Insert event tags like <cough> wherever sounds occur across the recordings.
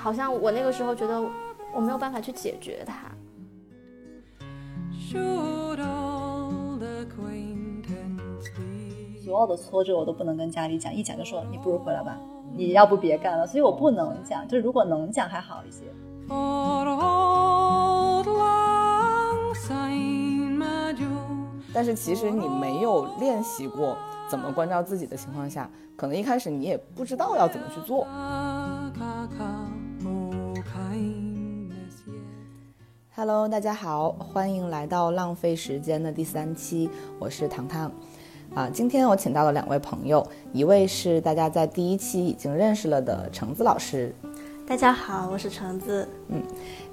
好像我那个时候觉得我没有办法去解决它。所有的挫折我都不能跟家里讲，一讲就说你不如回来吧，你要不别干了，所以我不能讲。就是如果能讲还好一些。但是其实你没有练习过怎么关照自己的情况下，可能一开始你也不知道要怎么去做。Hello，大家好，欢迎来到浪费时间的第三期，我是糖糖。啊，今天我请到了两位朋友，一位是大家在第一期已经认识了的橙子老师。大家好，我是橙子。嗯，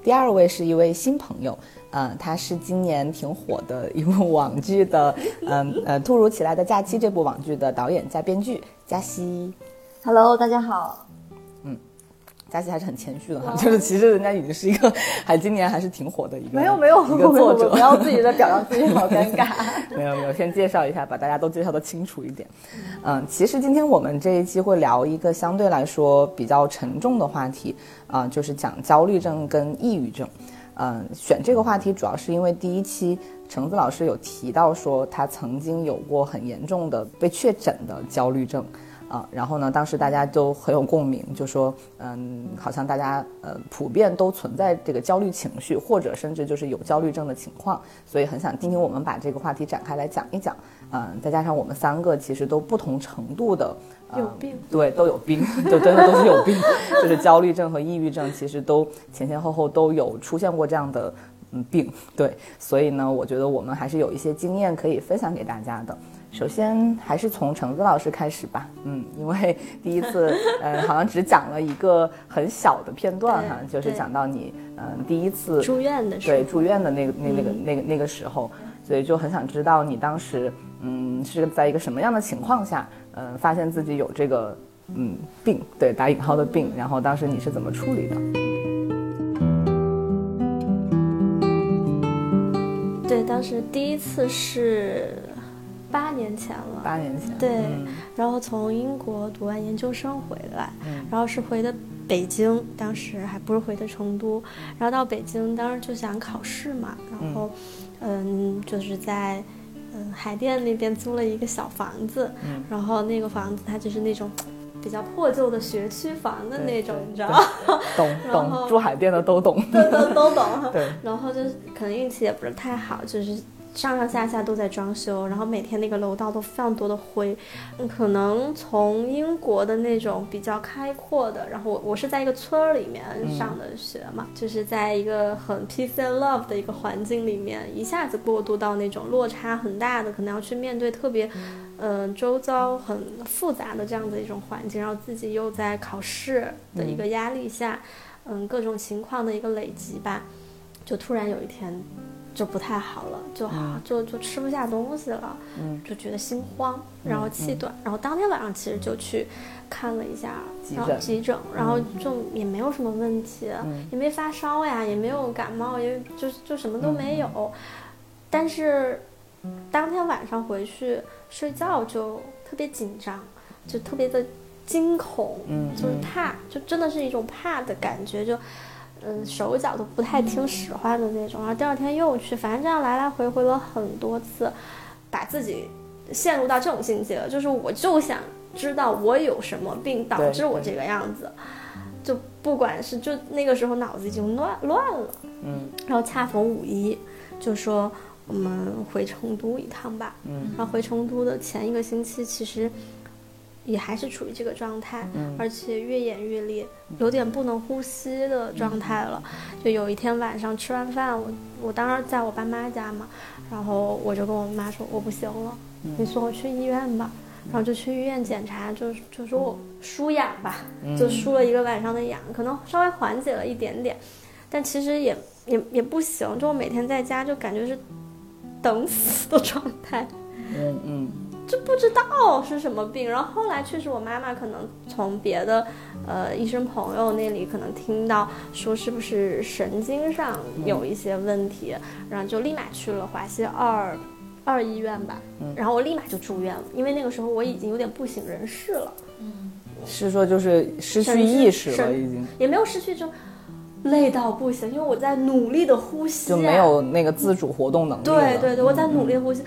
第二位是一位新朋友，嗯，他是今年挺火的一部网剧的，嗯呃，突如其来的假期这部网剧的导演加编剧加西。Hello，大家好。佳琪还是很谦虚的哈，就是其实人家已经是一个，还今年还是挺火的一个，没有没有一个作者，不要自己在表扬自己，<laughs> 好尴尬。<laughs> 没有没有，先介绍一下，把大家都介绍的清楚一点。嗯，其实今天我们这一期会聊一个相对来说比较沉重的话题，啊、就是讲焦虑症跟抑郁症。嗯，选这个话题主要是因为第一期橙子老师有提到说他曾经有过很严重的被确诊的焦虑症。啊，然后呢，当时大家都很有共鸣，就说，嗯，好像大家呃普遍都存在这个焦虑情绪，或者甚至就是有焦虑症的情况，所以很想听听我们把这个话题展开来讲一讲，嗯，再加上我们三个其实都不同程度的、呃、有病，对，都有病，就真的都是有病，<laughs> 就是焦虑症和抑郁症其实都前前后后都有出现过这样的嗯病，对，所以呢，我觉得我们还是有一些经验可以分享给大家的。首先还是从橙子老师开始吧，嗯，因为第一次，<laughs> 呃，好像只讲了一个很小的片段哈，就是讲到你，嗯、呃，第一次住院的时候，对，住院的那个那那个那个那个时候，所以就很想知道你当时，嗯，是在一个什么样的情况下，嗯、呃，发现自己有这个，嗯，病，对，打引号的病，然后当时你是怎么处理的？对，当时第一次是。八年前了，八年前，对，嗯、然后从英国读完研究生回来，嗯、然后是回的北京，当时还不是回的成都，然后到北京，当时就想考试嘛，然后，嗯，嗯就是在，嗯，海淀那边租了一个小房子，嗯、然后那个房子它就是那种比较破旧的学区房的那种，你知道吗？懂懂，住海淀的都懂，都都都懂，<laughs> 对，然后就是可能运气也不是太好，就是。上上下下都在装修，然后每天那个楼道都非常多的灰，嗯，可能从英国的那种比较开阔的，然后我我是在一个村儿里面上的学嘛，嗯、就是在一个很 peace and love 的一个环境里面，一下子过渡到那种落差很大的，可能要去面对特别，嗯、呃，周遭很复杂的这样的一种环境，然后自己又在考试的一个压力下，嗯，各种情况的一个累积吧，就突然有一天。就不太好了，就好、嗯、就就吃不下东西了，嗯，就觉得心慌，然后气短，嗯、然后当天晚上其实就去看了一下，然后，急诊，然后就也没有什么问题，嗯、也没发烧呀，也没有感冒，也就就什么都没有，嗯、但是当天晚上回去睡觉就特别紧张，就特别的惊恐，嗯，就是怕，就真的是一种怕的感觉，就。嗯，手脚都不太听使唤的那种，然后第二天又去，反正这样来来回回了很多次，把自己陷入到这种境界了。就是我就想知道我有什么病导致我这个样子，就不管是就那个时候脑子已经乱乱了，嗯，然后恰逢五一，就说我们回成都一趟吧，嗯，然后回成都的前一个星期其实。也还是处于这个状态，嗯、而且越演越烈，有点不能呼吸的状态了。嗯、就有一天晚上吃完饭，我我当时在我爸妈家嘛，然后我就跟我妈说我不行了，嗯、你送我去医院吧。然后就去医院检查，就就说我输氧吧，嗯就输了一个晚上的氧，可能稍微缓解了一点点，但其实也也也不行，就我每天在家就感觉是等死的状态。嗯嗯。就不知道是什么病，然后后来确实我妈妈可能从别的呃医生朋友那里可能听到说是不是神经上有一些问题，然后就立马去了华西二二医院吧，然后我立马就住院了，因为那个时候我已经有点不省人事了，嗯，是说就是失去意识了，已经。也没有失去，就累到不行，因为我在努力的呼吸，就没有那个自主活动能力。对对对，我在努力呼吸。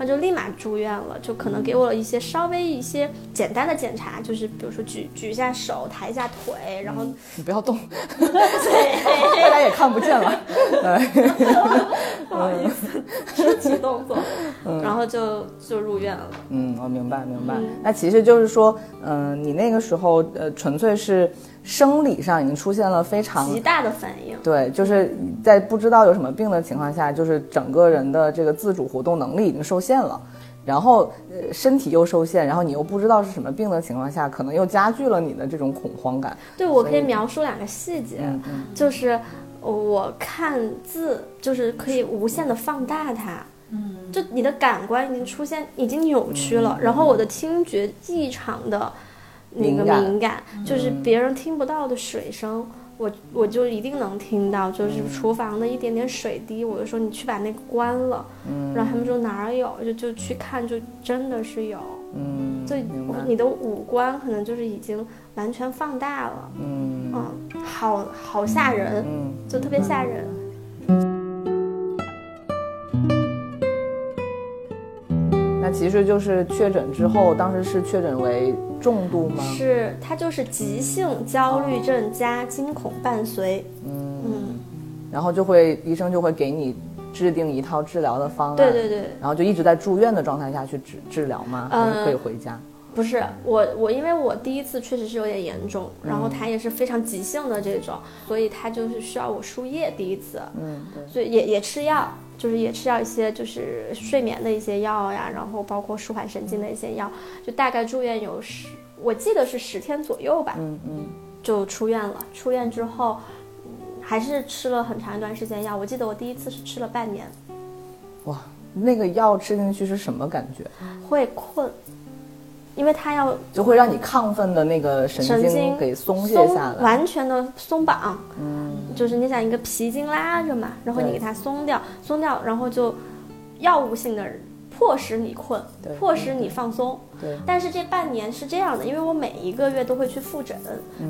那就立马住院了，就可能给我了一些稍微一些简单的检查，就是比如说举举一下手，抬一下腿，然后你不要动，<laughs> 大家也看不见了 <laughs> <laughs> 不好意思，肢体动作，然后就就入院了。嗯，我明白明白。那其实就是说，嗯，你那个时候呃，纯粹是。生理上已经出现了非常极大的反应，对，就是在不知道有什么病的情况下，就是整个人的这个自主活动能力已经受限了，然后呃身体又受限，然后你又不知道是什么病的情况下，可能又加剧了你的这种恐慌感。对，我可以描述两个细节，就是我看字就是可以无限的放大它，嗯，就你的感官已经出现已经扭曲了，然后我的听觉异常的。那个敏感，就是别人听不到的水声，我我就一定能听到，就是厨房的一点点水滴，我就说你去把那个关了，然后他们说哪儿有，就就去看，就真的是有，嗯，就你的五官可能就是已经完全放大了，嗯。嗯，好好吓人，就特别吓人。那其实就是确诊之后，当时是确诊为重度吗？是，它就是急性焦虑症加惊恐伴随。嗯嗯，然后就会医生就会给你制定一套治疗的方案。对对对。然后就一直在住院的状态下去治治疗吗？还是可以回家？不是，我我因为我第一次确实是有点严重，然后它也是非常急性的这种，所以它就是需要我输液第一次。嗯，对。所以也也吃药。就是也吃药一些，就是睡眠的一些药呀，然后包括舒缓神经的一些药，就大概住院有十，我记得是十天左右吧，嗯嗯，就出院了。出院之后，还是吃了很长一段时间药。我记得我第一次是吃了半年。哇，那个药吃进去是什么感觉？会困。因为它要就会让你亢奋的那个神经给松懈下来，完全的松绑，嗯，就是你想一个皮筋拉着嘛，然后你给它松掉，松掉，然后就药物性的迫使你困，迫使你放松，对。但是这半年是这样的，因为我每一个月都会去复诊，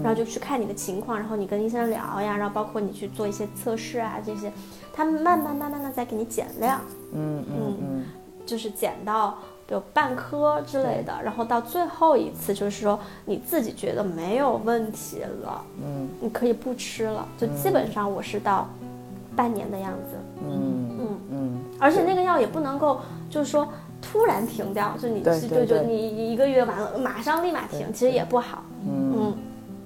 然后就去看你的情况，然后你跟医生聊呀，然后包括你去做一些测试啊这些，他们慢慢慢慢的在给你减量，嗯嗯嗯，就是减到。有半颗之类的，然后到最后一次就是说你自己觉得没有问题了，嗯，你可以不吃了，就基本上我是到半年的样子，嗯嗯嗯，而且那个药也不能够就是说突然停掉，就你就就你一个月完了马上立马停，其实也不好，嗯，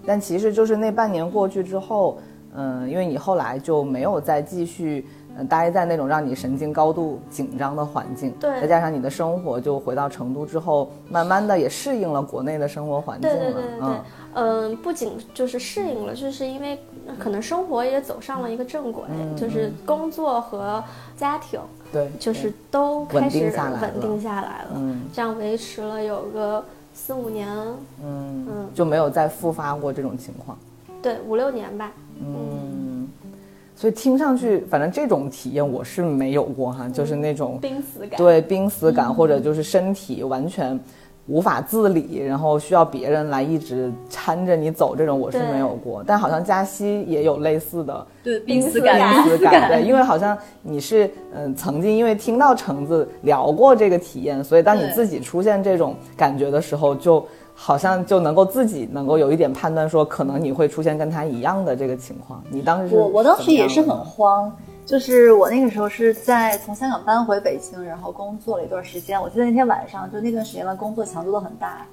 但其实就是那半年过去之后，嗯，因为你后来就没有再继续。待在那种让你神经高度紧张的环境，对，再加上你的生活就回到成都之后，慢慢的也适应了国内的生活环境了。对对对对，嗯，不仅就是适应了，就是因为可能生活也走上了一个正轨，就是工作和家庭，对，就是都开始稳定下来了，嗯，这样维持了有个四五年，嗯嗯，就没有再复发过这种情况，对，五六年吧，嗯。所以听上去，反正这种体验我是没有过哈，就是那种濒死感，对濒死感，或者就是身体完全无法自理，然后需要别人来一直搀着你走，这种我是没有过。但好像加西也有类似的对濒死感，濒死感，对，<laughs> 因为好像你是嗯曾经因为听到橙子聊过这个体验，所以当你自己出现这种感觉的时候就。好像就能够自己能够有一点判断，说可能你会出现跟他一样的这个情况。你当时我我当时也是很慌，就是我那个时候是在从香港搬回北京，然后工作了一段时间。我记得那天晚上就那段时间的工作强度都很大，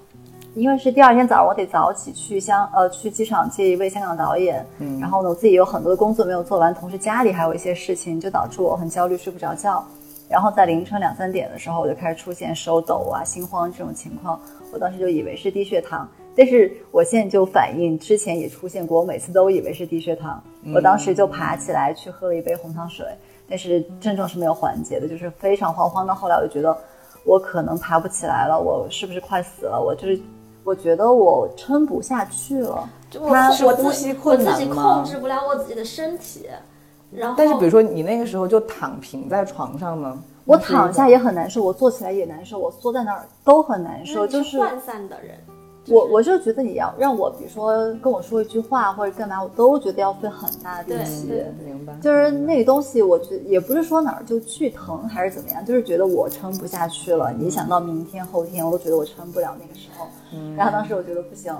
因为是第二天早上我得早起去香呃去机场接一位香港导演，嗯，然后呢我自己有很多的工作没有做完，同时家里还有一些事情，就导致我很焦虑，睡不着觉。然后在凌晨两三点的时候，我就开始出现手抖啊、心慌这种情况。我当时就以为是低血糖，但是我现在就反应之前也出现过，我每次都以为是低血糖。我当时就爬起来去喝了一杯红糖水，但是症状是没有缓解的，就是非常慌慌。到后来我就觉得我可能爬不起来了，我是不是快死了？我就是我觉得我撑不下去了。他是呼吸困难吗？我自己控制不了我自己的身体。然后，但是比如说你那个时候就躺平在床上吗？我躺下也很难受，我坐起来也难受，我缩在那儿都很难受。就是涣散的人，我我就觉得你要让我，比如说跟我说一句话或者干嘛，我都觉得要费很大的力气。明白。就是那个东西，我觉得也不是说哪儿就巨疼还是怎么样，就是觉得我撑不下去了。你想到明天后天，我都觉得我撑不了那个时候。然后当时我觉得不行。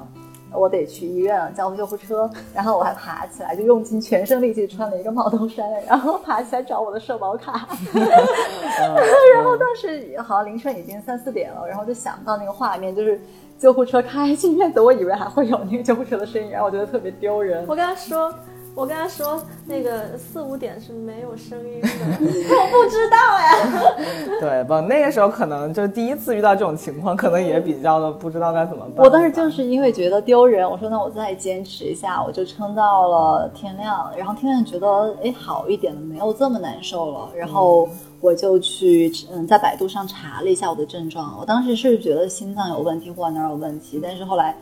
我得去医院叫救护车，<laughs> 然后我还爬起来，就用尽全身力气穿了一个帽兜衫，然后爬起来找我的社保卡。<laughs> 然后当时好像凌晨已经三四点了，然后就想到那个画面，就是救护车开进院子，我以为还会有那个救护车的声音，然后我觉得特别丢人。我跟他说。我跟他说，那个四五点是没有声音的，<laughs> 我不知道呀。对，不，那个时候可能就第一次遇到这种情况，可能也比较的不知道该怎么办。我当时就是因为觉得丢人，我说那我再坚持一下，我就撑到了天亮。然后天亮觉得哎好一点了，没有这么难受了。然后我就去嗯在百度上查了一下我的症状。我当时是觉得心脏有问题或哪儿有问题，但是后来。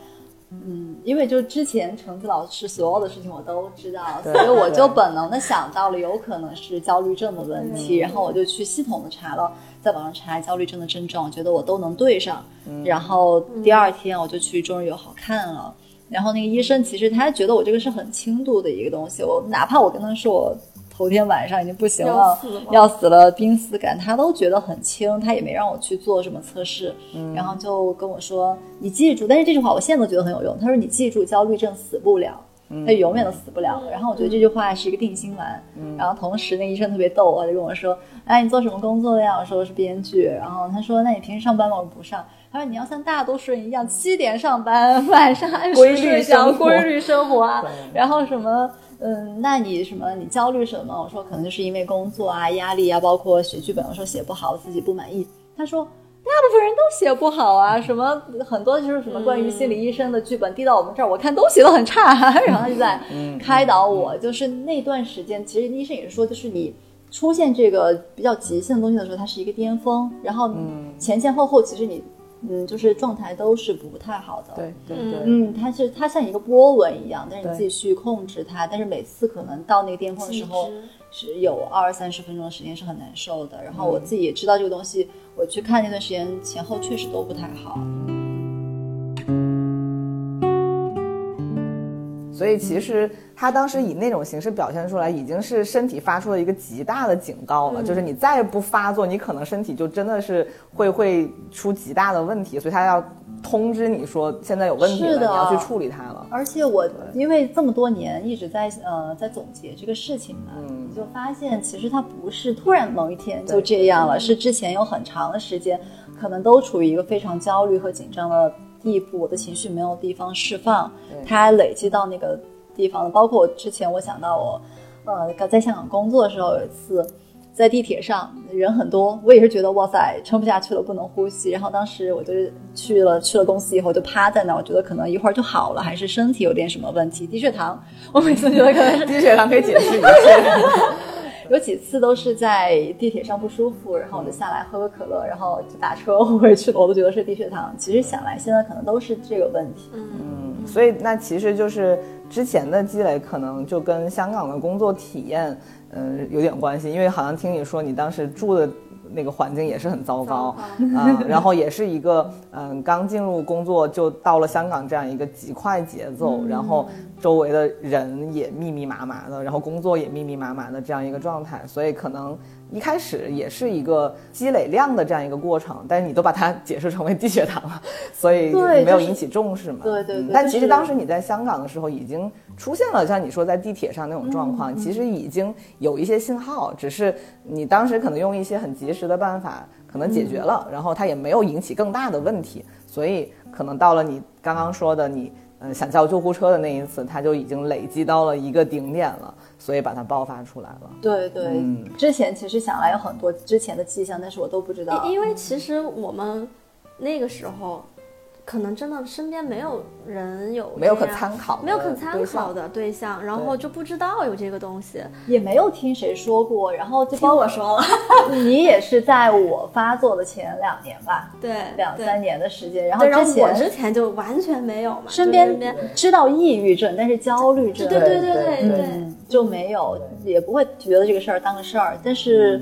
嗯，因为就之前橙子老师所有的事情我都知道，所以我就本能的想到了有可能是焦虑症的问题，然后我就去系统的查了，在网上查焦虑症的症状，我觉得我都能对上。然后第二天我就去中日友好看了，然后那个医生其实他觉得我这个是很轻度的一个东西，我哪怕我跟他说我。头天晚上已经不行了，要死了，濒死感，他都觉得很轻，他也没让我去做什么测试，然后就跟我说：“你记住。”但是这句话我现在都觉得很有用。他说：“你记住，焦虑症死不了，他永远都死不了。”然后我觉得这句话是一个定心丸。然后同时，那医生特别逗，他就跟我说：“哎，你做什么工作的呀？”我说：“我是编剧。”然后他说：“那你平时上班吗？”我说：“不上。”他说：“你要像大多数人一样，七点上班，<laughs> 晚上按时睡觉，规律生活啊。”然后什么？嗯，那你什么？你焦虑什么？我说可能就是因为工作啊、压力啊，包括写剧本，我说写不好，自己不满意。他说，大部分人都写不好啊，<laughs> 什么很多就是什么关于心理医生的剧本递到我们这儿，我看都写的很差。<laughs> 然后他就在开导我，就是那段时间，其实医生也是说，就是你出现这个比较急性的东西的时候，它是一个巅峰，然后前前后后，其实你。嗯，就是状态都是不太好的。对对对。嗯，它是它像一个波纹一样，但是你自己去控制它。但是每次可能到那个巅峰的时候，是有二三十分钟的时间是很难受的。然后我自己也知道这个东西，我去看那段时间前后确实都不太好。所以其实他当时以那种形式表现出来，已经是身体发出了一个极大的警告了，就是你再不发作，你可能身体就真的是会会出极大的问题，所以他要通知你说现在有问题了，你要去处理它了。而且我因为这么多年一直在呃在总结这个事情嘛，你就发现其实它不是突然某一天就这样了，是之前有很长的时间，可能都处于一个非常焦虑和紧张的。地步，我的情绪没有地方释放，它累积到那个地方了。包括我之前，我想到我，呃，在香港工作的时候，有一次在地铁上人很多，我也是觉得哇塞，撑不下去了，不能呼吸。然后当时我就去了去了公司以后，就趴在那，我觉得可能一会儿就好了，还是身体有点什么问题，低血糖。我每次觉得可能是低血糖，可以解释一下。<laughs> 有几次都是在地铁上不舒服，然后我就下来喝个可乐，然后就打车 <laughs> 回去了。我都觉得是低血糖。其实想来，现在可能都是这个问题。嗯，所以那其实就是之前的积累，可能就跟香港的工作体验，嗯，有点关系。因为好像听你说，你当时住的。那个环境也是很糟糕啊，<laughs> 然后也是一个嗯，刚进入工作就到了香港这样一个极快节奏，然后周围的人也密密麻麻的，然后工作也密密麻麻的这样一个状态，所以可能。一开始也是一个积累量的这样一个过程，但是你都把它解释成为低血糖了，<laughs> 所以没有引起重视嘛。对对。但其实当时你在香港的时候，已经出现了像你说在地铁上那种状况，其实已经有一些信号，只是你当时可能用一些很及时的办法，可能解决了，然后它也没有引起更大的问题，所以可能到了你刚刚说的你。嗯，想叫救护车的那一次，它就已经累积到了一个顶点了，所以把它爆发出来了。对对，之前其实想来有很多之前的迹象，但是我都不知道。因为其实我们那个时候。可能真的身边没有人有没有可参考，没有可参考的对象，然后就不知道有这个东西，也没有听谁说过，然后就听我说了。<laughs> 你也是在我发作的前两年吧？对，两三年的时间。然后之前我之前就完全没有嘛，身边知道抑郁症，但是焦虑症，对对对对对，就没有，也不会觉得这个事儿当个事儿，但是。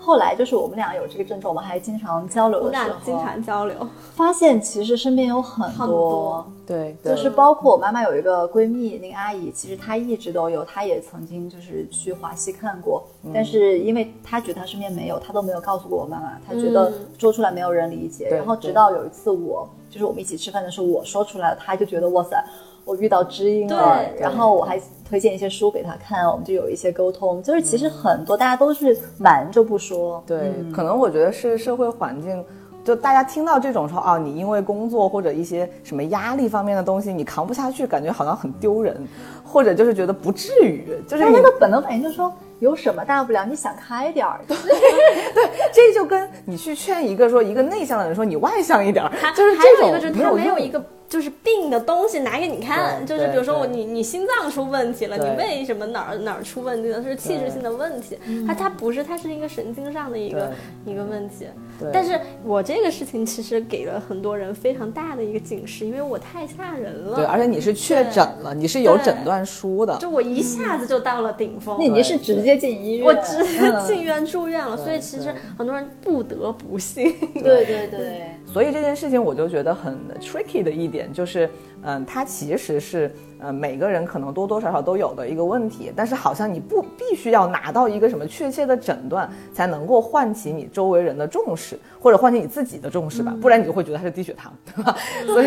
后来就是我们俩有这个症状，我们还经常交流的时候，俩经常交流，发现其实身边有很很多对，对就是包括我妈妈有一个闺蜜，那个阿姨，其实她一直都有，她也曾经就是去华西看过，嗯但是因为她觉得她身边没有，她都没有告诉过我妈妈，她觉得嗯说出来没有人理解。对然后直到有一次我就是我们一起吃饭的时候，我说出来了，她就觉得哇塞，我遇到知音了。然后我还推荐一些书给他看，我们就有一些沟通。就是其实很多大家都是瞒着不说，对，嗯可能我觉得是社会环境，就大家听到这种说啊，你因为工作或者一些什么压力方面的东西，你扛不下去，感觉好像很丢人，或者就是觉得不至于，就是你但那个本能反应就是说有什么大不了，你想开点儿。<laughs> 对，对这就跟你去劝一个说一个内向的人说你外向一点儿，就是还这种有一个就是他没有一个就是病的东西拿给你看，就是比如说我你你心脏出问题了，你为什么哪儿哪儿出问题了？是器质性的问题，它它不是，它是一个神经上的一个一个问题。但是我这个事情其实给了很多人非常大的一个警示，因为我太吓人了。对，而且你是确诊了，你是有诊断书的，就我一下子就到了顶峰。那你是直接进医院，我直接嗯进院住院了，所以其实很多人不得不信。对对对。所以这件事情我就觉得很 tricky 的一点就是，嗯，它其实是呃每个人可能多多少少都有的一个问题，但是好像你不必须要拿到一个什么确切的诊断才能够唤起你周围人的重视，或者唤起你自己的重视吧，不然你就会觉得他是低血糖，<laughs> 对吧？<laughs> 所以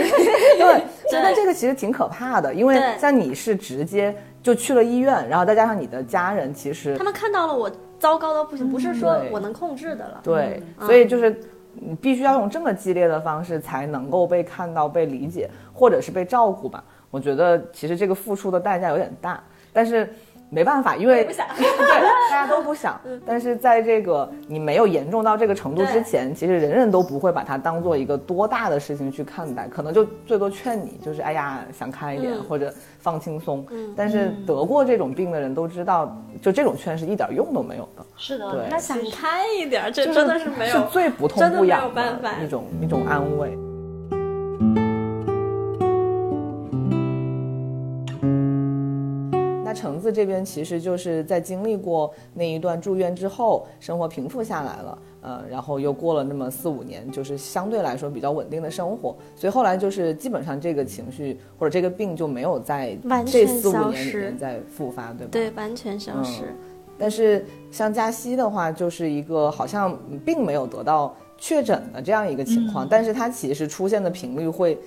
对，真的这个其实挺可怕的，因为像你是直接就去了医院，然后再加上你的家人，其实他们看到了我糟糕到不行，不是说我能控制的了。对，嗯所以就是你必须要用这么激烈的方式才能够被看到、被理解，或者是被照顾吧。我觉得其实这个付出的代价有点大，但是没办法，因为不想 <laughs> 对大家都不想。但是在这个你没有严重到这个程度之前，其实人人都不会把它当做一个多大的事情去看待，可能就最多劝你就是哎呀想开一点、嗯或者放轻松。但是得过这种病的人都知道，就这种劝是一点用都没有的。是的对，想那想开一点儿，这真的是没有，是最不痛不痒办法的一种一种安慰。那橙子这边其实就是在经历过那一段住院之后，生活平复下来了，呃，然后又过了那么四五年，就是相对来说比较稳定的生活，所以后来就是基本上这个情绪或者这个病就没有在这四五年里面再复发，对吧？对，完全消失。但是像加西的话，就是一个好像并没有得到确诊的这样一个情况，但是它其实出现的频率会，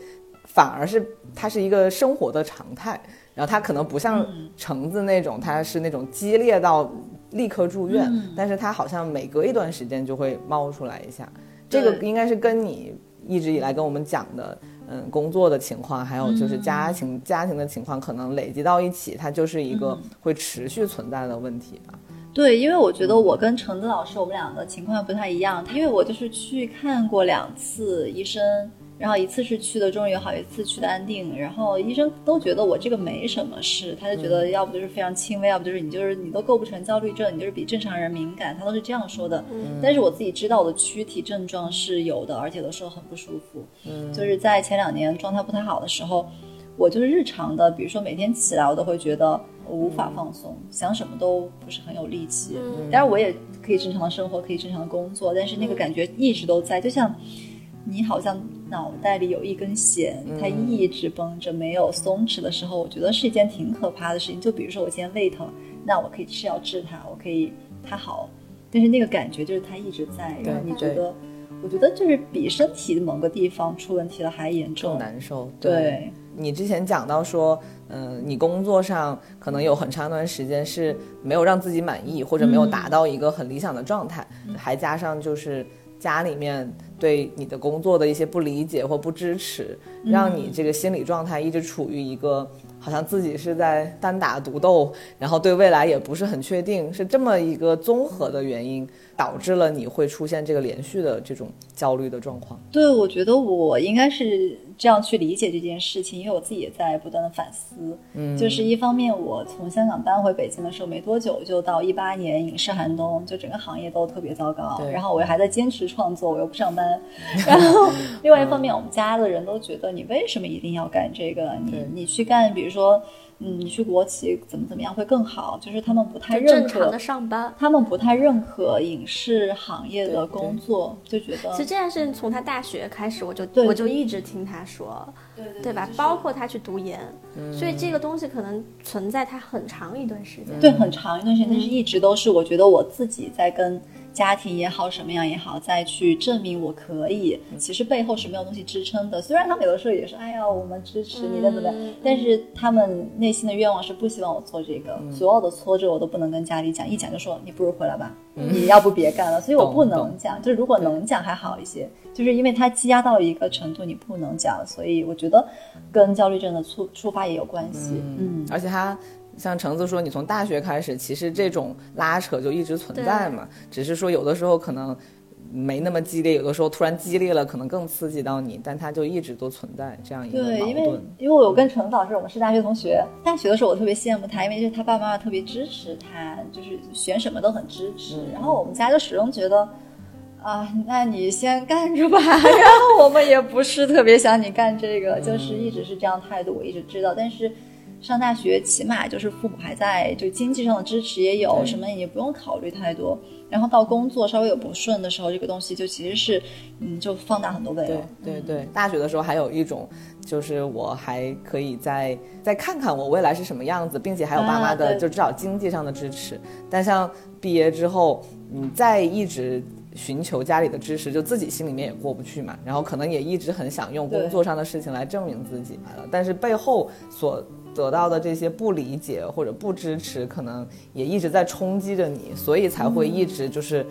反而是它是一个生活的常态，然后它可能不像橙子那种，它是那种激烈到立刻住院，但是它好像每隔一段时间就会冒出来一下，这个应该是跟你一直以来跟我们讲的。嗯，工作的情况，还有就是家庭、家庭的情况，可能累积到一起，它就是一个会持续存在的问题吧。对，因为我觉得我跟橙子老师我们俩的情况不太一样，因为我就是去看过两次医生，然后一次是去的中日友好，一次去的安定，然后医生都觉得我这个没什么事，他就觉得要不就是非常轻微，要不就是你就是你都构不成焦虑症，你就是比正常人敏感，他都是这样说的。但是我自己知道我的躯体症状是有的，而且有的时候很不舒服。嗯，就是在前两年状态不太好的时候，我就是日常的，比如说每天起来我都会觉得我无法放松，想什么都不是很有力气。嗯当然我也可以正常的生活，可以正常的工作，但是那个感觉一直都在，就像你好像脑袋里有一根弦，它一直绷着没有松弛的时候，我觉得是一件挺可怕的事情。就比如说我今天胃疼，那我可以吃药治它，我可以它好，但是那个感觉就是它一直在，对让你觉得，我觉得就是比身体的某个地方出问题了还严更重。难受。对，你之前讲到说，嗯、你工作上可能有很长一段时间是没有让自己满意，或者没有达到一个很理想的状态，还加上就是家里面对你的工作的一些不理解或不支持，让你这个心理状态一直处于一个好像自己是在单打独斗，然后对未来也不是很确定，是这么一个综合的原因，导致了你会出现这个连续的这种焦虑的状况。对，我觉得我应该是这样去理解这件事情，因为我自己也在不断的反思。嗯，就是一方面，我从香港搬回北京的时候没多久，就到一八年影视寒冬，就整个行业都特别糟糕。对然后我又还在坚持创作，我又不上班，<laughs> 然后另外一方面，我们家的人都觉得你为什么一定要干这个？你你去干，比如说。嗯，你去国企怎么怎么样会更好？就是他们不太认可的上班，他们不太认可影视行业的工作，就觉得。其实这件事情从他大学开始，我就我就一直听他说，对对吧？包括他去读研，所以这个东西可能存在他很长一段时间，对，很长一段时间，但是一直都是我觉得我自己在跟。家庭也好，什么样也好，再去证明我可以。其实背后是没有东西支撑的。虽然他们有的时候也是：“哎呀，我们支持你的怎么样？”但是他们内心的愿望是不希望我做这个。所有的挫折我都不能跟家里讲，一讲就说：“你不如回来吧，你要不别干了。”所以我不能讲。就是如果能讲还好一些，就是因为他积压到一个程度，你不能讲。所以我觉得跟焦虑症的触触发也有关系。嗯，而且他。像橙子说，你从大学开始，其实这种拉扯就一直存在嘛，只是说有的时候可能没那么激烈，有的时候突然激烈了，可能更刺激到你，但它就一直都存在这样一个矛盾。对，因为因为我跟橙子老师，我们是大学同学，大学的时候我特别羡慕他，因为就是他爸爸妈妈特别支持他，就是选什么都很支持。然后我们家就始终觉得，啊，那你先干着吧。<laughs> 然后我们也不是特别想你干这个，就是一直是这样态度，我一直知道，但是。上大学起码就是父母还在，就经济上的支持也有，什么也不用考虑太多。然后到工作稍微有不顺的时候，这个东西就其实是，嗯，就放大很多倍。对对对，大学的时候还有一种，就是我还可以再再看看我未来是什么样子，并且还有爸妈的就至少经济上的支持。但像毕业之后，你再一直寻求家里的支持，就自己心里面也过不去嘛。然后可能也一直很想用工作上的事情来证明自己，但是背后所。得到的这些不理解或者不支持，可能也一直在冲击着你，所以才会一直就是，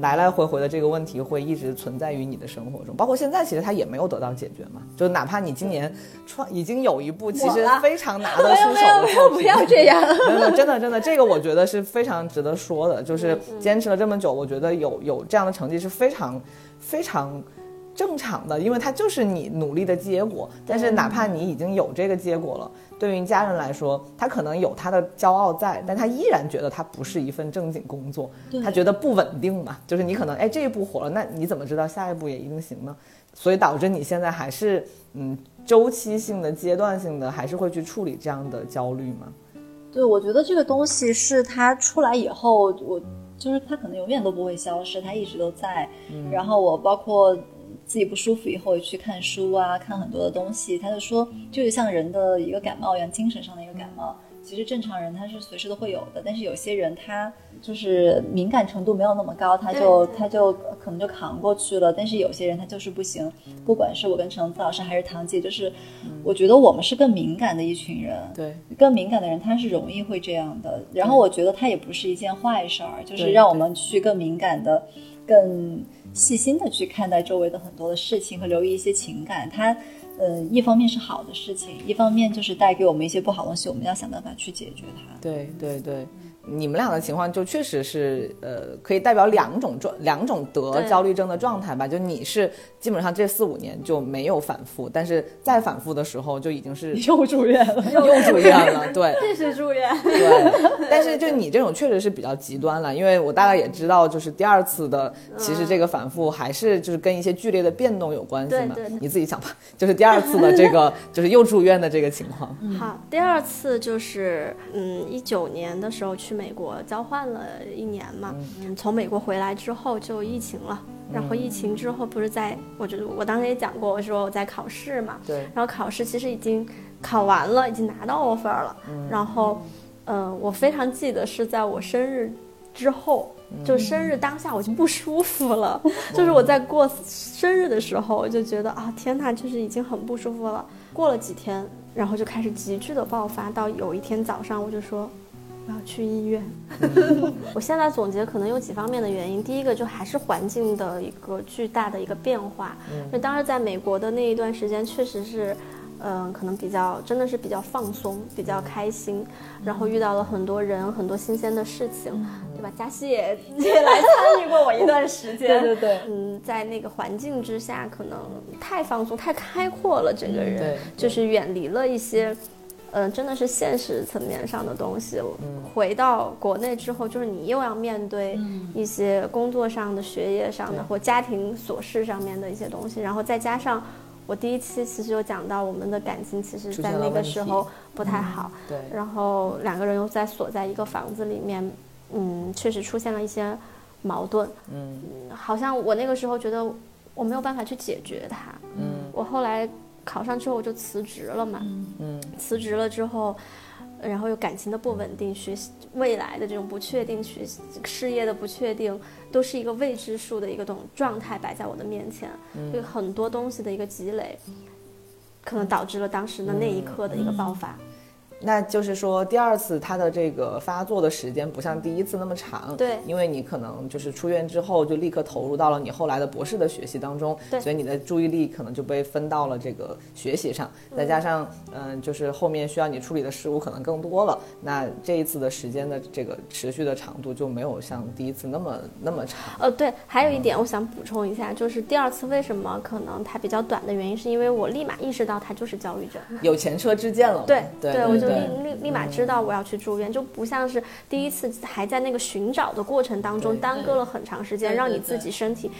来来回回的这个问题会一直存在于你的生活中。包括现在，其实它也没有得到解决嘛。就哪怕你今年创已经有一部其实非常拿得出手的作品，<laughs> 不要这样。真的真的真的，这个我觉得是非常值得说的。就是坚持了这么久，我觉得有有这样的成绩是非常非常。正常的，因为它就是你努力的结果。但是哪怕你已经有这个结果了，对于家人来说，他可能有他的骄傲在，但他依然觉得他不是一份正经工作。他觉得不稳定嘛，就是你可能哎这一步火了，那你怎么知道下一步也一定行呢？所以导致你现在还是嗯周期性的、阶段性的，还是会去处理这样的焦虑吗？对，我觉得这个东西是它出来以后，我就是它可能永远都不会消失，它一直都在。然后我包括。自己不舒服以后去看书啊，看很多的东西。他就说，就是像人的一个感冒一样，精神上的一个感冒。其实正常人他是随时都会有的，但是有些人他就是敏感程度没有那么高，他就他就可能就扛过去了。但是有些人他就是不行。不管是我跟橙子老师还是唐姐，就是我觉得我们是更敏感的一群人。对，更敏感的人他是容易会这样的。然后我觉得他也不是一件坏事儿，就是让我们去更敏感的，更。细心的去看待周围的很多的事情和留意一些情感，它，呃，一方面是好的事情，一方面就是带给我们一些不好东西，我们要想办法去解决它。对对对。你们俩的情况就确实是，呃，可以代表两种状两种得焦虑症的状态吧。就你是基本上这四五年就没有反复，但是再反复的时候就已经是 <laughs> 又住院了，又住院了，对，<laughs> 继续住院。对，但是就你这种确实是比较极端了，因为我大概也知道，就是第二次的其实这个反复还是就是跟一些剧烈的变动有关系嘛。你自己想吧，就是第二次的这个就是又住院的这个情况。好，第二次就是嗯一九年的时候去。美国交换了一年嘛，从美国回来之后就疫情了，然后疫情之后不是在，我觉得我当时也讲过，我说我在考试嘛，对，然后考试其实已经考完了，已经拿到 offer 了，然后，嗯，我非常记得是在我生日之后，就生日当下我就不舒服了，就是我在过生日的时候我就觉得啊天呐，就是已经很不舒服了，过了几天，然后就开始急剧的爆发，到有一天早上我就说。我要去医院。<laughs> 我现在总结可能有几方面的原因。第一个就还是环境的一个巨大的一个变化。因为当时在美国的那一段时间，确实是，嗯，可能比较真的是比较放松，比较开心，然后遇到了很多人，很多新鲜的事情，对吧？嘉熙也也来参与过我一段时间。<laughs> 对对对。嗯，在那个环境之下，可能太放松、太开阔了，整个人就是远离了一些。嗯、真的是现实层面上的东西。回到国内之后，就是你又要面对一些工作上的、学业上的或家庭琐事上面的一些东西，然后再加上我第一期其实有讲到我们的感情，其实在那个时候不太好。对，然后两个人又在锁在一个房子里面，嗯，确实出现了一些矛盾。嗯好像我那个时候觉得我没有办法去解决它。嗯我后来考上之后我就辞职了嘛，嗯。辞职了之后，然后又感情的不稳定，学习未来的这种不确定，学习事业的不确定，都是一个未知数的一个种状态摆在我的面前，嗯。很多东西的一个积累，可能导致了当时的那一刻的一个爆发。那就是说，第二次它的这个发作的时间不像第一次那么长，对。因为你可能就是出院之后就立刻投入到了你后来的博士的学习当中，对所以你的注意力可能就被分到了这个学习上，再加上嗯、就是后面需要你处理的事物可能更多了，那这一次的时间的这个持续的长度就没有像第一次那么那么长，呃，对，还有一点我想补充一下，就是第二次为什么可能它比较短的原因，是因为我立马意识到它就是焦虑症。有前车之鉴了嘛，对对我就立立立马知道我要去住院，就不像是第一次还在那个寻找的过程当中耽搁了很长时间，让你自己身体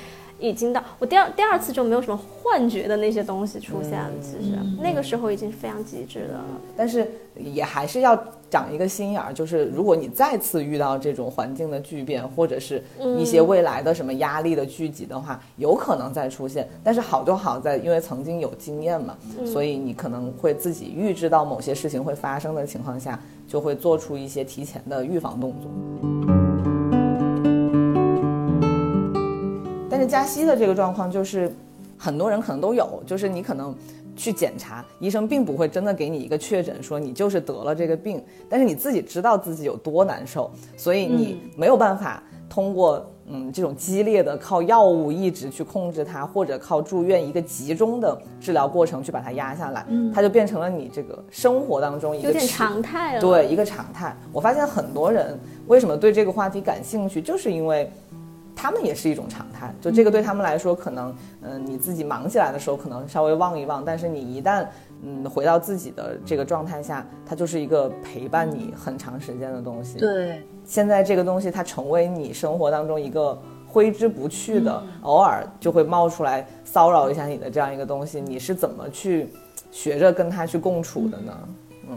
已经到我第二第二次就没有什么幻觉的那些东西出现了，其实那个时候已经是非常极致的了。但是也还是要长一个心眼儿，就是如果你再次遇到这种环境的巨变，或者是一些未来的什么压力的聚集的话，有可能再出现。但是好就好在，因为曾经有经验嘛，所以你可能会自己预知到某些事情会发生的情况下，就会做出一些提前的预防动作。是加息的这个状况就是，很多人可能都有，就是你可能去检查，医生并不会真的给你一个确诊，说你就是得了这个病，但是你自己知道自己有多难受，所以你没有办法通过嗯这种激烈的靠药物一直去控制它，或者靠住院一个集中的治疗过程去把它压下来，它就变成了你这个生活当中一个有点常态了，对一个常态。我发现很多人为什么对这个话题感兴趣，就是因为他们也是一种常态。就这个对他们来说，可能嗯、呃你自己忙起来的时候可能稍微忘一忘，但是你一旦嗯回到自己的这个状态下，它就是一个陪伴你很长时间的东西。对，现在这个东西它成为你生活当中一个挥之不去的，偶尔就会冒出来骚扰一下你的这样一个东西，你是怎么去学着跟它去共处的呢？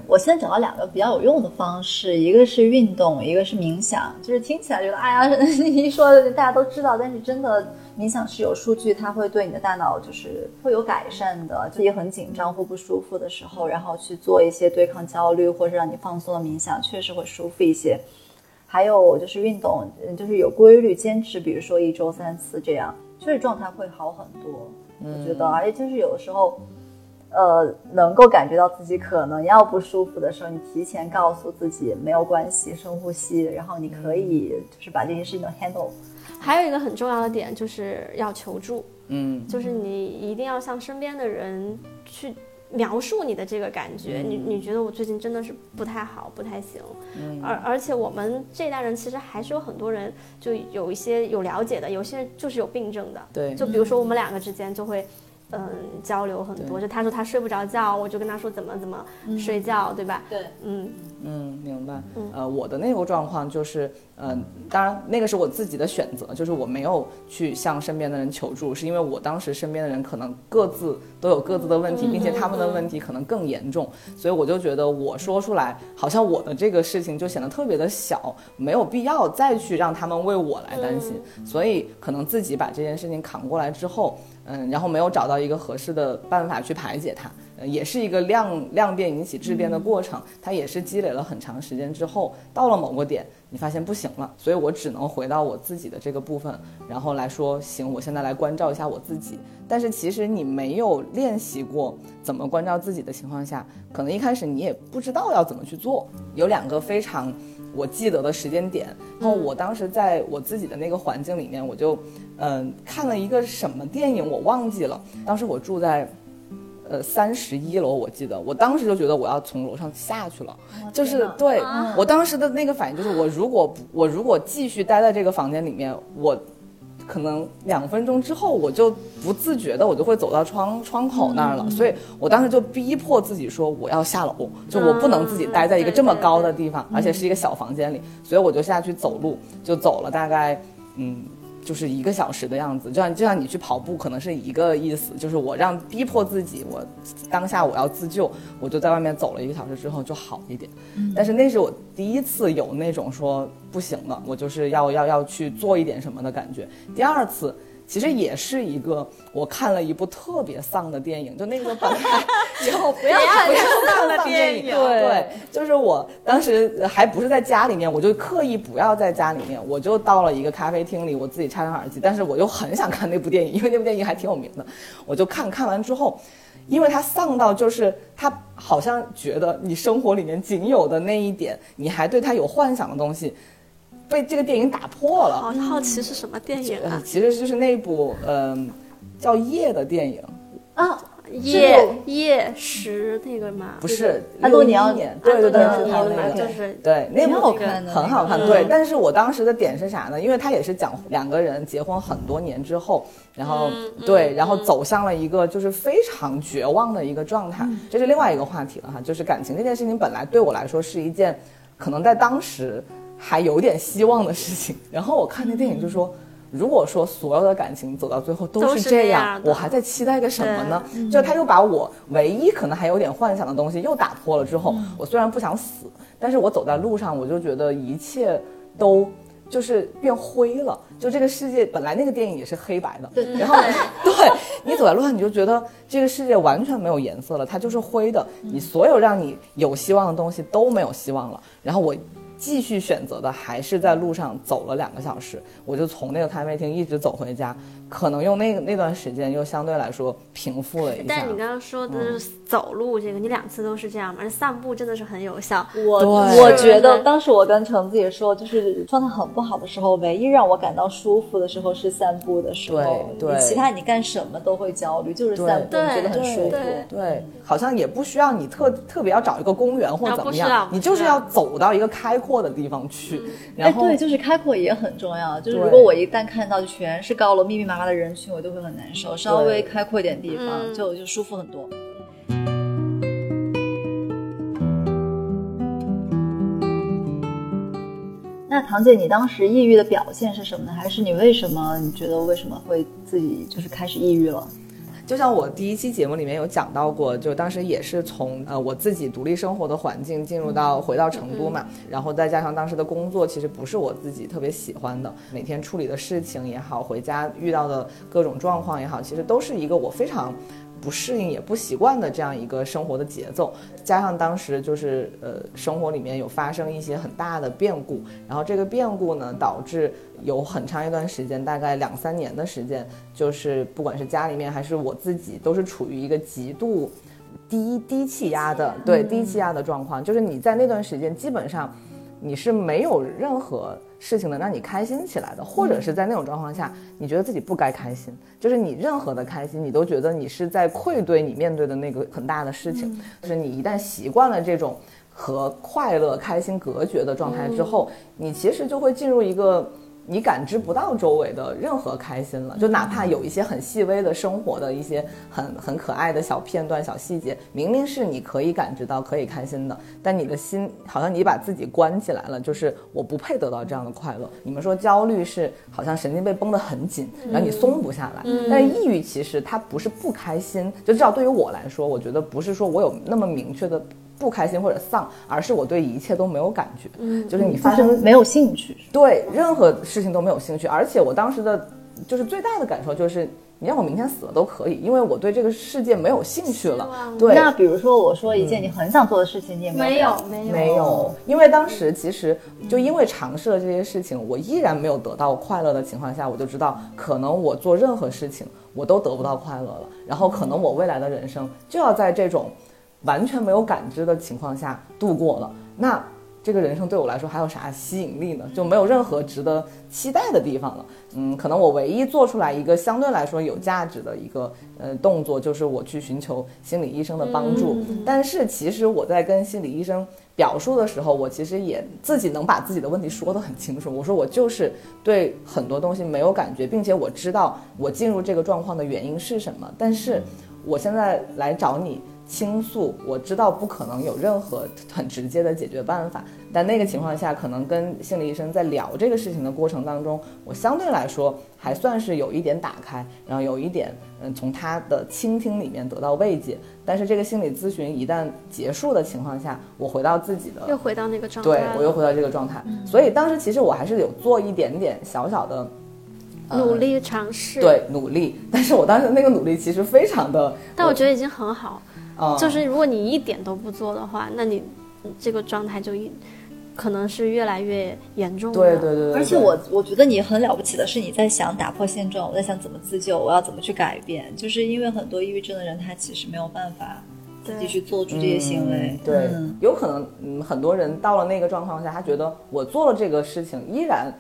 我现在找到两个比较有用的方式，一个是运动，一个是冥想。就是听起来觉得，哎呀，<laughs> 你一说大家都知道，但是真的冥想是有数据，它会对你的大脑就是会有改善的。自己很紧张或不舒服的时候，然后去做一些对抗焦虑或者让你放松的冥想，确实会舒服一些。还有就是运动，嗯就是有规律坚持，比如说一周三次这样，确实状态会好很多。我觉得，而且就是有的时候。呃，能够感觉到自己可能要不舒服的时候，你提前告诉自己没有关系，深呼吸，然后你可以就是把这件事情都 handle。还有一个很重要的点就是要求助，嗯，就是你一定要向身边的人去描述你的这个感觉。你你觉得我最近真的是不太好，不太行。而而且我们这一代人其实还是有很多人就有一些有了解的，有些人就是有病症的。对，就比如说我们两个之间就会。嗯，交流很多。就他说他睡不着觉，我就跟他说怎么怎么睡觉，对吧？对，嗯嗯，明白。呃，我的那个状况就是，嗯、当然那个是我自己的选择，就是我没有去向身边的人求助，是因为我当时身边的人可能各自都有各自的问题，并且他们的问题可能更严重，所以我就觉得我说出来，好像我的这个事情就显得特别的小，没有必要再去让他们为我来担心，所以可能自己把这件事情扛过来之后。嗯，然后没有找到一个合适的办法去排解它，呃，也是一个量量变引起质变的过程，它也是积累了很长时间之后，到了某个点，你发现不行了，所以我只能回到我自己的这个部分，然后来说，行，我现在来关照一下我自己。但是其实你没有练习过怎么关照自己的情况下，可能一开始你也不知道要怎么去做。有两个非常我记得的时间点，然后我当时在我自己的那个环境里面，我就嗯、看了一个什么电影，我忘记了。当时我住在呃三十一楼，我记得，我当时就觉得我要从楼上下去了，就是对、我当时的那个反应就是，我如果不我如果继续待在这个房间里面，我可能两分钟之后，我就不自觉的我就会走到窗窗口那儿了，所以我当时就逼迫自己说我要下楼，就我不能自己待在一个这么高的地方，而且是一个小房间里，所以我就下去走路，就走了大概嗯。就是一个小时的样子，就像就像你去跑步，可能是一个意思，就是我让逼迫自己，我当下我要自救，我就在外面走了一个小时之后就好一点。但是那是我第一次有那种说不行了，我就是要要要去做一点什么的感觉。第二次。其实也是一个，我看了一部特别丧的电影，就那个本来 <laughs> <laughs> 就不要看丧的电影，对，就是我当时还不是在家里面，我就刻意不要在家里面，我就到了一个咖啡厅里，我自己插上耳机，但是我又很想看那部电影，因为那部电影还挺有名的，我就看看完之后，因为他丧到就是他好像觉得你生活里面仅有的那一点，你还对他有幻想的东西。被这个电影打破了。好好奇是什么电影啊？其实就是那部嗯叫《夜》的电影啊，夜夜十那个吗？不是，安东尼奥演，对对对，是他那个，就是对那部好看的，很好看。对，但是我当时的点是啥呢？因为他也是讲两个人结婚很多年之后，然后对，然后走向了一个就是非常绝望的一个状态。这是另外一个话题了哈，就是感情这件事情本来对我来说是一件可能在当时。还有点希望的事情，<laughs> 然后我看那电影就说，如果说所有的感情走到最后都是这样，我还在期待个什么呢？就他又把我唯一可能还有点幻想的东西又打破了之后，我虽然不想死，但是我走在路上我就觉得一切都就是变灰了。就这个世界本来那个电影也是黑白的，然后 <laughs> 对你走在路上你就觉得这个世界完全没有颜色了，它就是灰的。你所有让你有希望的东西都没有希望了。然后我。继续选择的还是在路上走了两个小时，我就从那个咖啡厅一直走回家。可能用那个那段时间又相对来说平复了一下。但你刚刚说的是走路这个，你两次都是这样吗？那散步真的是很有效。我我觉得当时我跟橙子也说，就是状态很不好的时候，唯一让我感到舒服的时候是散步的时候。对，其他你干什么都会焦虑，就是散步觉得很舒服。对，好像也不需要你特特别要找一个公园或怎么样，你就是要走到一个开阔的地方去。然后对，就是开阔也很重要。就是如果我一旦看到全是高楼密密麻麻。的人群我就会很难受，稍微开阔一点地方就就舒服很多。那唐姐，你当时抑郁的表现是什么呢？还是你为什么你觉得为什么会自己就是开始抑郁了？就像我第一期节目里面有讲到过，就当时也是从呃我自己独立生活的环境进入到回到成都嘛，然后再加上当时的工作其实不是我自己特别喜欢的，每天处理的事情也好，回家遇到的各种状况也好，其实都是一个我非常。不适应也不习惯的这样一个生活的节奏，加上当时就是呃生活里面有发生一些很大的变故，然后这个变故呢导致有很长一段时间，大概两三年的时间，就是不管是家里面还是我自己，都是处于一个极度低低气压的对低气压的状况，就是你在那段时间基本上你是没有任何。事情能让你开心起来的，或者是在那种状况下，你觉得自己不该开心，就是你任何的开心，你都觉得你是在愧对你面对的那个很大的事情。就是你一旦习惯了这种和快乐、开心隔绝的状态之后，你其实就会进入一个。你感知不到周围的任何开心了，就哪怕有一些很细微的生活的一些很很可爱的小片段、小细节，明明是你可以感知到、可以开心的，但你的心好像你把自己关起来了，就是我不配得到这样的快乐。你们说焦虑是好像神经被绷得很紧，然后你松不下来，但是抑郁其实它不是不开心，就至少对于我来说，我觉得不是说我有那么明确的。不开心或者丧，而是我对一切都没有感觉，嗯，就是你发生没有兴趣，对任何事情都没有兴趣，而且我当时的，就是最大的感受就是，你让我明天死了都可以，因为我对这个世界没有兴趣了。对，那比如说我说一件你很想做的事情，你也没有没有。没有，因为当时其实就因为尝试了这些事情，我依然没有得到快乐的情况下，我就知道可能我做任何事情我都得不到快乐了，然后可能我未来的人生就要在这种。完全没有感知的情况下度过了，那这个人生对我来说还有啥吸引力呢？就没有任何值得期待的地方了。嗯，可能我唯一做出来一个相对来说有价值的一个呃动作，就是我去寻求心理医生的帮助。但是其实我在跟心理医生表述的时候，我其实也自己能把自己的问题说得很清楚。我说我就是对很多东西没有感觉，并且我知道我进入这个状况的原因是什么。但是我现在来找你。倾诉，我知道不可能有任何很直接的解决办法，但那个情况下，可能跟心理医生在聊这个事情的过程当中，我相对来说还算是有一点打开，然后有一点嗯从他的倾听里面得到慰藉。但是这个心理咨询一旦结束的情况下，我回到自己的又回到那个状态，对我又回到这个状态，所以当时其实我还是有做一点点小小的努力尝试，对努力，但是我当时那个努力其实非常的，但我觉得已经很好。就是如果你一点都不做的话，那你这个状态就一可能是越来越严重。对对对。而且我我觉得你很了不起的是你在想打破现状，我在想怎么自救，我要怎么去改变。就是因为很多抑郁症的人，他其实没有办法自己去做出这些行为。对，有可能嗯，很多人到了那个状况下，他觉得我做了这个事情依然。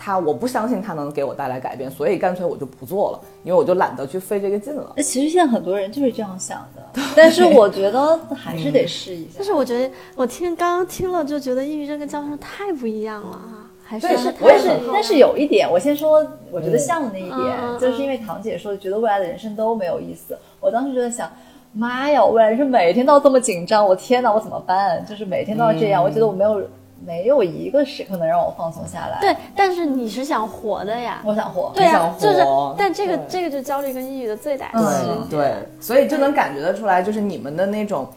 他我不相信他能给我带来改变，所以干脆我就不做了，因为我就懒得去费这个劲了。那其实现在很多人就是这样想的，但是我觉得还是得试一下。但是我觉得我听刚刚听了就觉得抑郁症跟焦虑症太不一样了啊，还是但是但是有一点，我先说我觉得像的那一点，就是因为唐姐说觉得未来的人生都没有意思，我当时就在想，妈呀，未来人生每天都这么紧张，我天哪，我怎么办？就是每天都要这样，我觉得我没有。没有一个时刻能让我放松下来。对，但是你是想活的呀。我想活。对呀，就是，但这个这个就是焦虑跟抑郁的最大的对对，所以就能感觉得出来，就是你们的那种，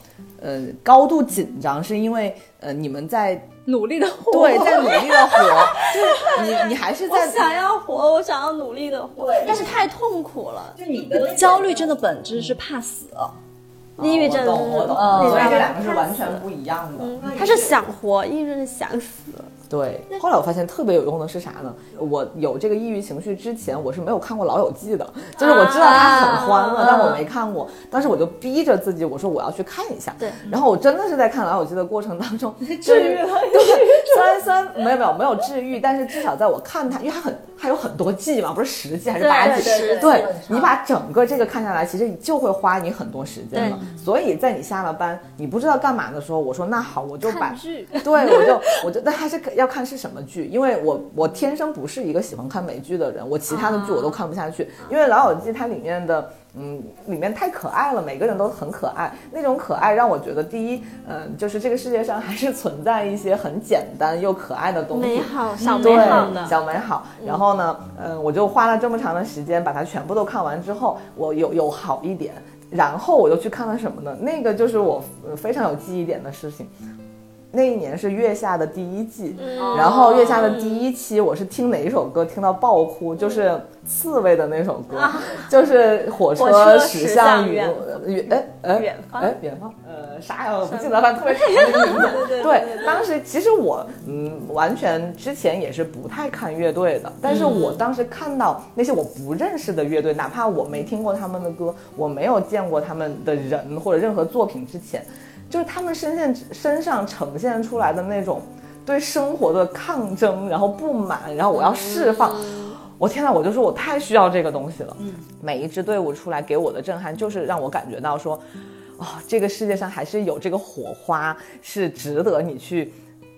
呃，高度紧张，是因为呃你们在努力的活。对，在努力的活。就是你你还是在 <laughs> 想要活，我想要努力的活，但是太痛苦了。就你的焦虑症的本质是怕死。抑郁症，我懂，所以这两个是完全不一样的。他是想活，抑郁症是想死。对，后来我发现特别有用的是啥呢？我有这个抑郁情绪之前，我是没有看过《老友记》的，就是我知道它很欢乐，但我没看过。当时我就逼着自己，我说我要去看一下。对，然后我真的是在看《老友记》的过程当中治愈了。对，虽然虽然没有没有没有治愈，但是至少在我看它，因为它很它有很多季嘛，不是十季还是八季？对，你把整个这个看下来，其实就会花你很多时间了。所以在你下了班，你不知道干嘛的时候，我说那好，我就把对，我就我就那还是要看是什么剧，因为我我天生不是一个喜欢看美剧的人，我其他的剧我都看不下去，因为《老友记》它里面的嗯里面太可爱了，每个人都很可爱，那种可爱让我觉得第一嗯就是这个世界上还是存在一些很简单又可爱的东西，美好小美好的。小美好。然后呢，嗯，我就花了这么长的时间把它全部都看完之后，我有有好一点，然后我又去看了什么呢？那个就是我非常有记忆点的事情。那一年是《月下》的第一季，然后《月下》的第一期，我是听哪一首歌听到爆哭，就是刺猬的那首歌，就是火车驶向远远哎哎远方。哎远方。呃啥呀我不记得了，<laughs> 特别长的名字。对，当时其实我嗯完全之前也是不太看乐队的，但是我当时看到那些我不认识的乐队，哪怕我没听过他们的歌，我没有见过他们的人或者任何作品之前。就是他们身现身上呈现出来的那种对生活的抗争，然后不满，然后我要释放。我天呐，我就说我太需要这个东西了。嗯，每一支队伍出来给我的震撼，就是让我感觉到说，哦，这个世界上还是有这个火花，是值得你去。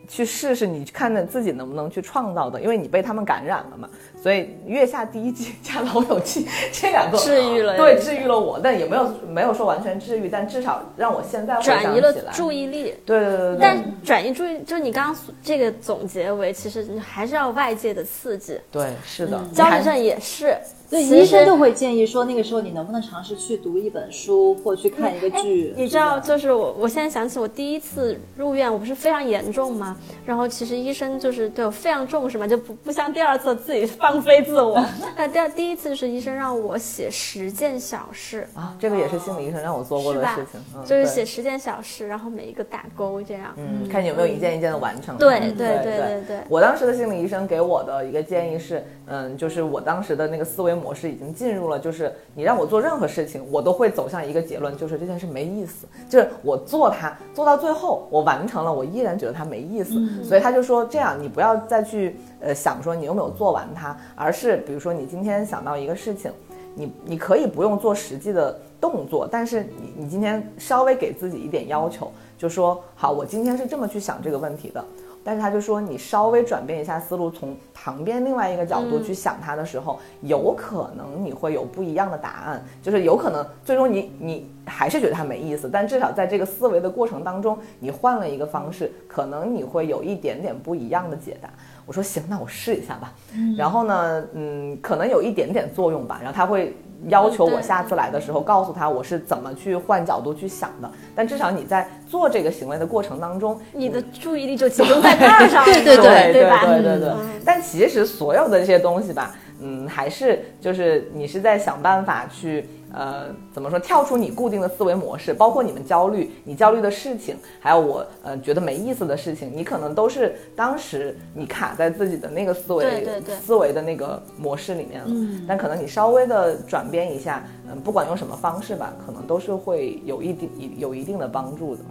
去试试，你看着自己能不能去创造的，因为你被他们感染了嘛。所以《月下》第一季加《老友记》<laughs> 这两个治愈了，对，治愈了我，但也没有没有说完全治愈，但至少让我现在转移了注意力。对对对对。但转移注意，就是你刚刚这个总结为，其实还是要外界的刺激。对，是的，焦虑症也是。对，医生就会建议说，那个时候你能不能尝试去读一本书，或去看一个剧？你知道，就是我，我现在想起我第一次入院，我不是非常严重吗？然后其实医生就是对我非常重视嘛，就不不像第二次自己放飞自我。<laughs> 那第二第一次就是医生让我写十件小事啊，这个也是心理医生让我做过的事情，就是写十件小事，然后每一个打勾这样，嗯，看你有没有一件一件的完成。对对对对对。我当时的心理医生给我的一个建议是，嗯，就是我当时的那个思维模。式已经进入了，就是你让我做任何事情，我都会走向一个结论，就是这件事没意思。就是我做它做到最后，我完成了，我依然觉得它没意思。所以他就说，这样你不要再去呃想说你有没有做完它，而是比如说你今天想到一个事情，你你可以不用做实际的动作，但是你你今天稍微给自己一点要求，就说好，我今天是这么去想这个问题的。但是他就说，你稍微转变一下思路，从旁边另外一个角度去想它的时候，有可能你会有不一样的答案。就是有可能最终你你还是觉得它没意思，但至少在这个思维的过程当中，你换了一个方式，可能你会有一点点不一样的解答。我说行，那我试一下吧。然后呢，嗯，可能有一点点作用吧。然后他会。要求我下次来的时候告诉他我是怎么去换角度去想的，但至少你在做这个行为的过程当中，你的注意力就集中在那儿上，<laughs> 对对对对对对对。但其实所有的这些东西吧，嗯，还是就是你是在想办法去。呃，怎么说？跳出你固定的思维模式，包括你们焦虑，你焦虑的事情，还有我呃觉得没意思的事情，你可能都是当时你卡在自己的那个思维思维的那个模式里面了。嗯。但可能你稍微的转变一下，嗯，不管用什么方式吧，可能都是会有一定有一定的帮助的。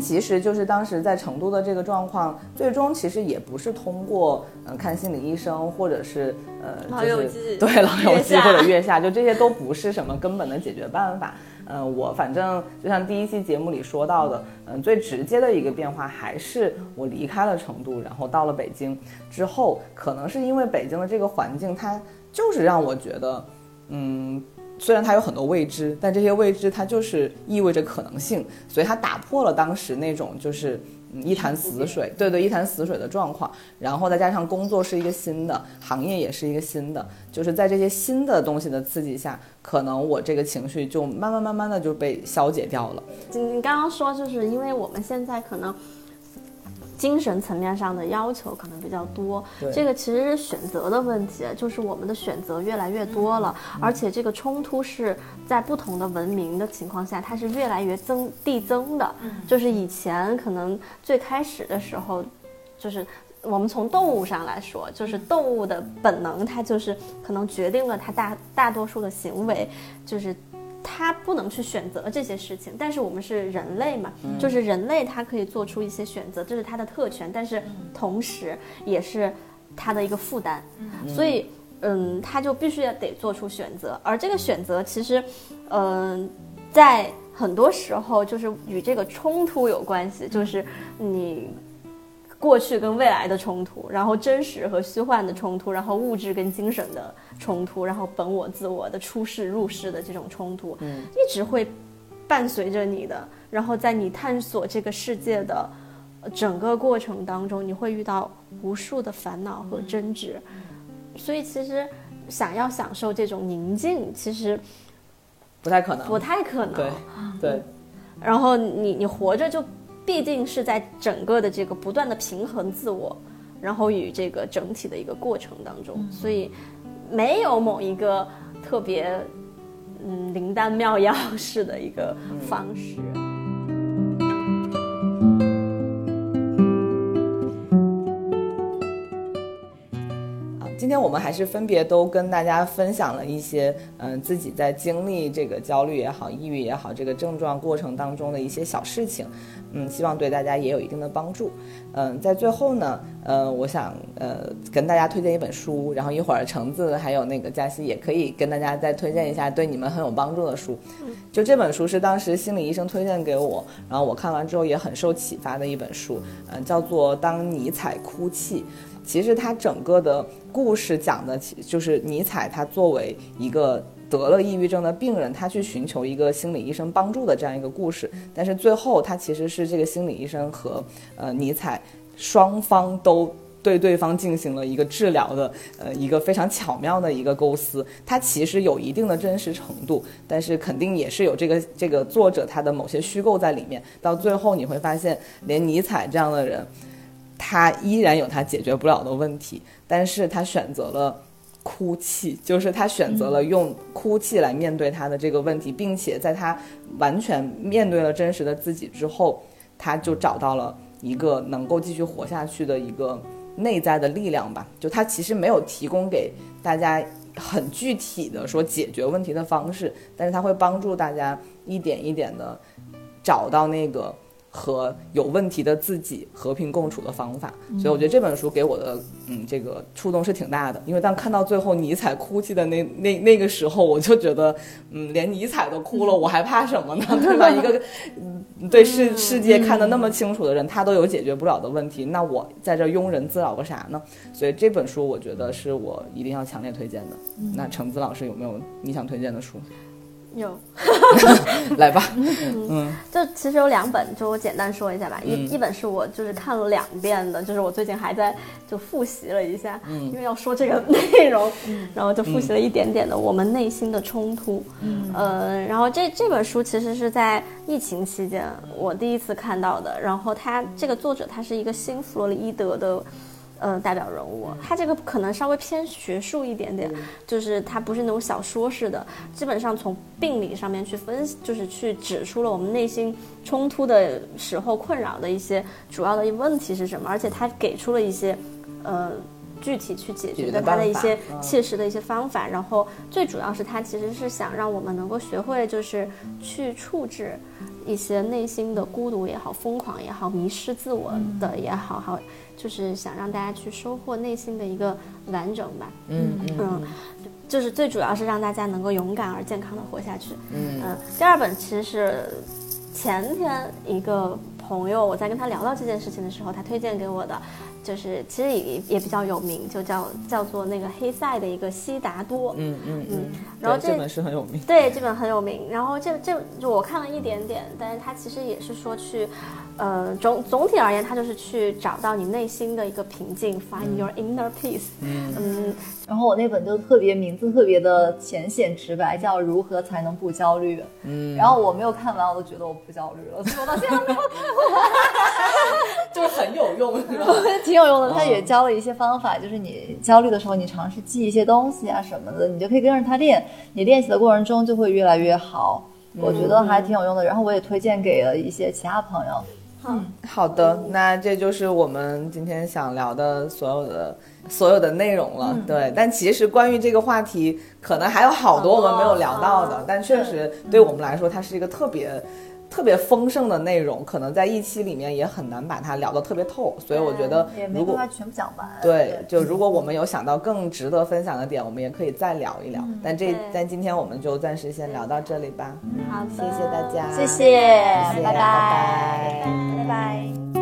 其实就是当时在成都的这个状况，最终其实也不是通过嗯看心理医生，或者是呃老友记对老友记或者月下，就这些都不是什么根本的解决办法。嗯，我反正就像第一期节目里说到的，嗯，最直接的一个变化还是我离开了成都，然后到了北京之后，可能是因为北京的这个环境，它就是让我觉得，嗯。虽然它有很多未知，但这些未知它就是意味着可能性，所以它打破了当时那种就是一潭死水，对对，一潭死水的状况。然后再加上工作是一个新的行业，也是一个新的，就是在这些新的东西的刺激下，可能我这个情绪就慢慢慢慢的就被消解掉了。你你刚刚说，就是因为我们现在可能。精神层面上的要求可能比较多，这个其实是选择的问题，就是我们的选择越来越多了，而且这个冲突是在不同的文明的情况下，它是越来越增递增的。就是以前可能最开始的时候，就是我们从动物上来说，就是动物的本能，它就是可能决定了它大大多数的行为，就是。他不能去选择这些事情，但是我们是人类嘛，就是人类他可以做出一些选择，这是他的特权，但是同时也是他的一个负担，所以嗯，他就必须要得做出选择，而这个选择其实，嗯，在很多时候就是与这个冲突有关系，就是你。过去跟未来的冲突，然后真实和虚幻的冲突，然后物质跟精神的冲突，然后本我自我的出世入世的这种冲突，嗯，一直会伴随着你的。然后在你探索这个世界的整个过程当中，你会遇到无数的烦恼和争执。所以其实想要享受这种宁静，其实不太可能，不太可能。对对。然后你你活着就。必定是在整个的这个不断的平衡自我，然后与这个整体的一个过程当中，所以没有某一个特别嗯灵丹妙药式的一个方式。今天我们还是分别都跟大家分享了一些，嗯，自己在经历这个焦虑也好、抑郁也好这个症状过程当中的一些小事情，嗯，希望对大家也有一定的帮助。嗯，在最后呢，呃，我想呃跟大家推荐一本书，然后一会儿橙子还有那个佳熙也可以跟大家再推荐一下对你们很有帮助的书。就这本书是当时心理医生推荐给我，然后我看完之后也很受启发的一本书，嗯，叫做《当尼采哭泣》。其实他整个的故事讲的，其就是尼采他作为一个得了抑郁症的病人，他去寻求一个心理医生帮助的这样一个故事。但是最后他其实是这个心理医生和呃尼采双方都对对方进行了一个治疗的呃一个非常巧妙的一个构思。它其实有一定的真实程度，但是肯定也是有这个这个作者他的某些虚构在里面。到最后你会发现，连尼采这样的人。他依然有他解决不了的问题，但是他选择了哭泣，就是他选择了用哭泣来面对他的这个问题，并且在他完全面对了真实的自己之后，他就找到了一个能够继续活下去的一个内在的力量吧。就他其实没有提供给大家很具体的说解决问题的方式，但是他会帮助大家一点一点的找到那个。和有问题的自己和平共处的方法，所以我觉得这本书给我的嗯这个触动是挺大的。因为当看到最后尼采哭泣的那 <laughs> 那那个时候，我就觉得嗯连尼采都哭了，我还怕什么呢？<laughs> 对吧？一个对世世界看得那么清楚的人，他都有解决不了的问题，那我在这庸人自扰个啥呢？所以这本书我觉得是我一定要强烈推荐的。那橙子老师有没有你想推荐的书？有，<laughs> 来吧，<laughs> 嗯，就其实有两本，就我简单说一下吧。一一本是我就是看了两遍的，就是我最近还在就复习了一下，因为要说这个内容，然后就复习了一点点的我们内心的冲突。嗯，呃，然后这这本书其实是在疫情期间我第一次看到的，然后他这个作者他是一个新弗洛伊德的。呃，代表人物，他这个可能稍微偏学术一点点，就是他不是那种小说式的，基本上从病理上面去分析，就是去指出了我们内心冲突的时候困扰的一些主要的问题是什么，而且他给出了一些，呃，具体去解决的他的一些切实的一些方法，然后最主要是他其实是想让我们能够学会就是去处置一些内心的孤独也好、疯狂也好、迷失自我的也好，好。就是想让大家去收获内心的一个完整吧，嗯嗯，就是最主要是让大家能够勇敢而健康的活下去，嗯嗯。第二本其实是前天一个朋友，我在跟他聊到这件事情的时候，他推荐给我的。就是其实也也比较有名，就叫叫做那个黑塞的一个悉达多，嗯嗯嗯，然后这本是很有名，对，这本很有名。然后这这就我看了一点点，但是它其实也是说去，呃，总总体而言，它就是去找到你内心的一个平静，find your inner peace。嗯嗯。然后我那本就特别名字特别的浅显直白，叫如何才能不焦虑。嗯。然后我没有看完，我都觉得我不焦虑了，所以我到现在没有看完。<laughs> 就是很有用，是吧？<laughs> 挺有用的。他也教了一些方法，就是你焦虑的时候，你尝试记一些东西啊什么的，你就可以跟着他练。你练习的过程中就会越来越好。我觉得还挺有用的。然后我也推荐给了一些其他朋友。嗯，好的，那这就是我们今天想聊的所有的所有的内容了。对，但其实关于这个话题，可能还有好多我们没有聊到的。但确实对我们来说，它是一个特别。特别丰盛的内容，可能在一期里面也很难把它聊得特别透，所以我觉得如果全部讲完，对，就如果我们有想到更值得分享的点，我们也可以再聊一聊。但这但今天我们就暂时先聊到这里吧。好，谢谢大家，谢谢，拜拜，拜拜。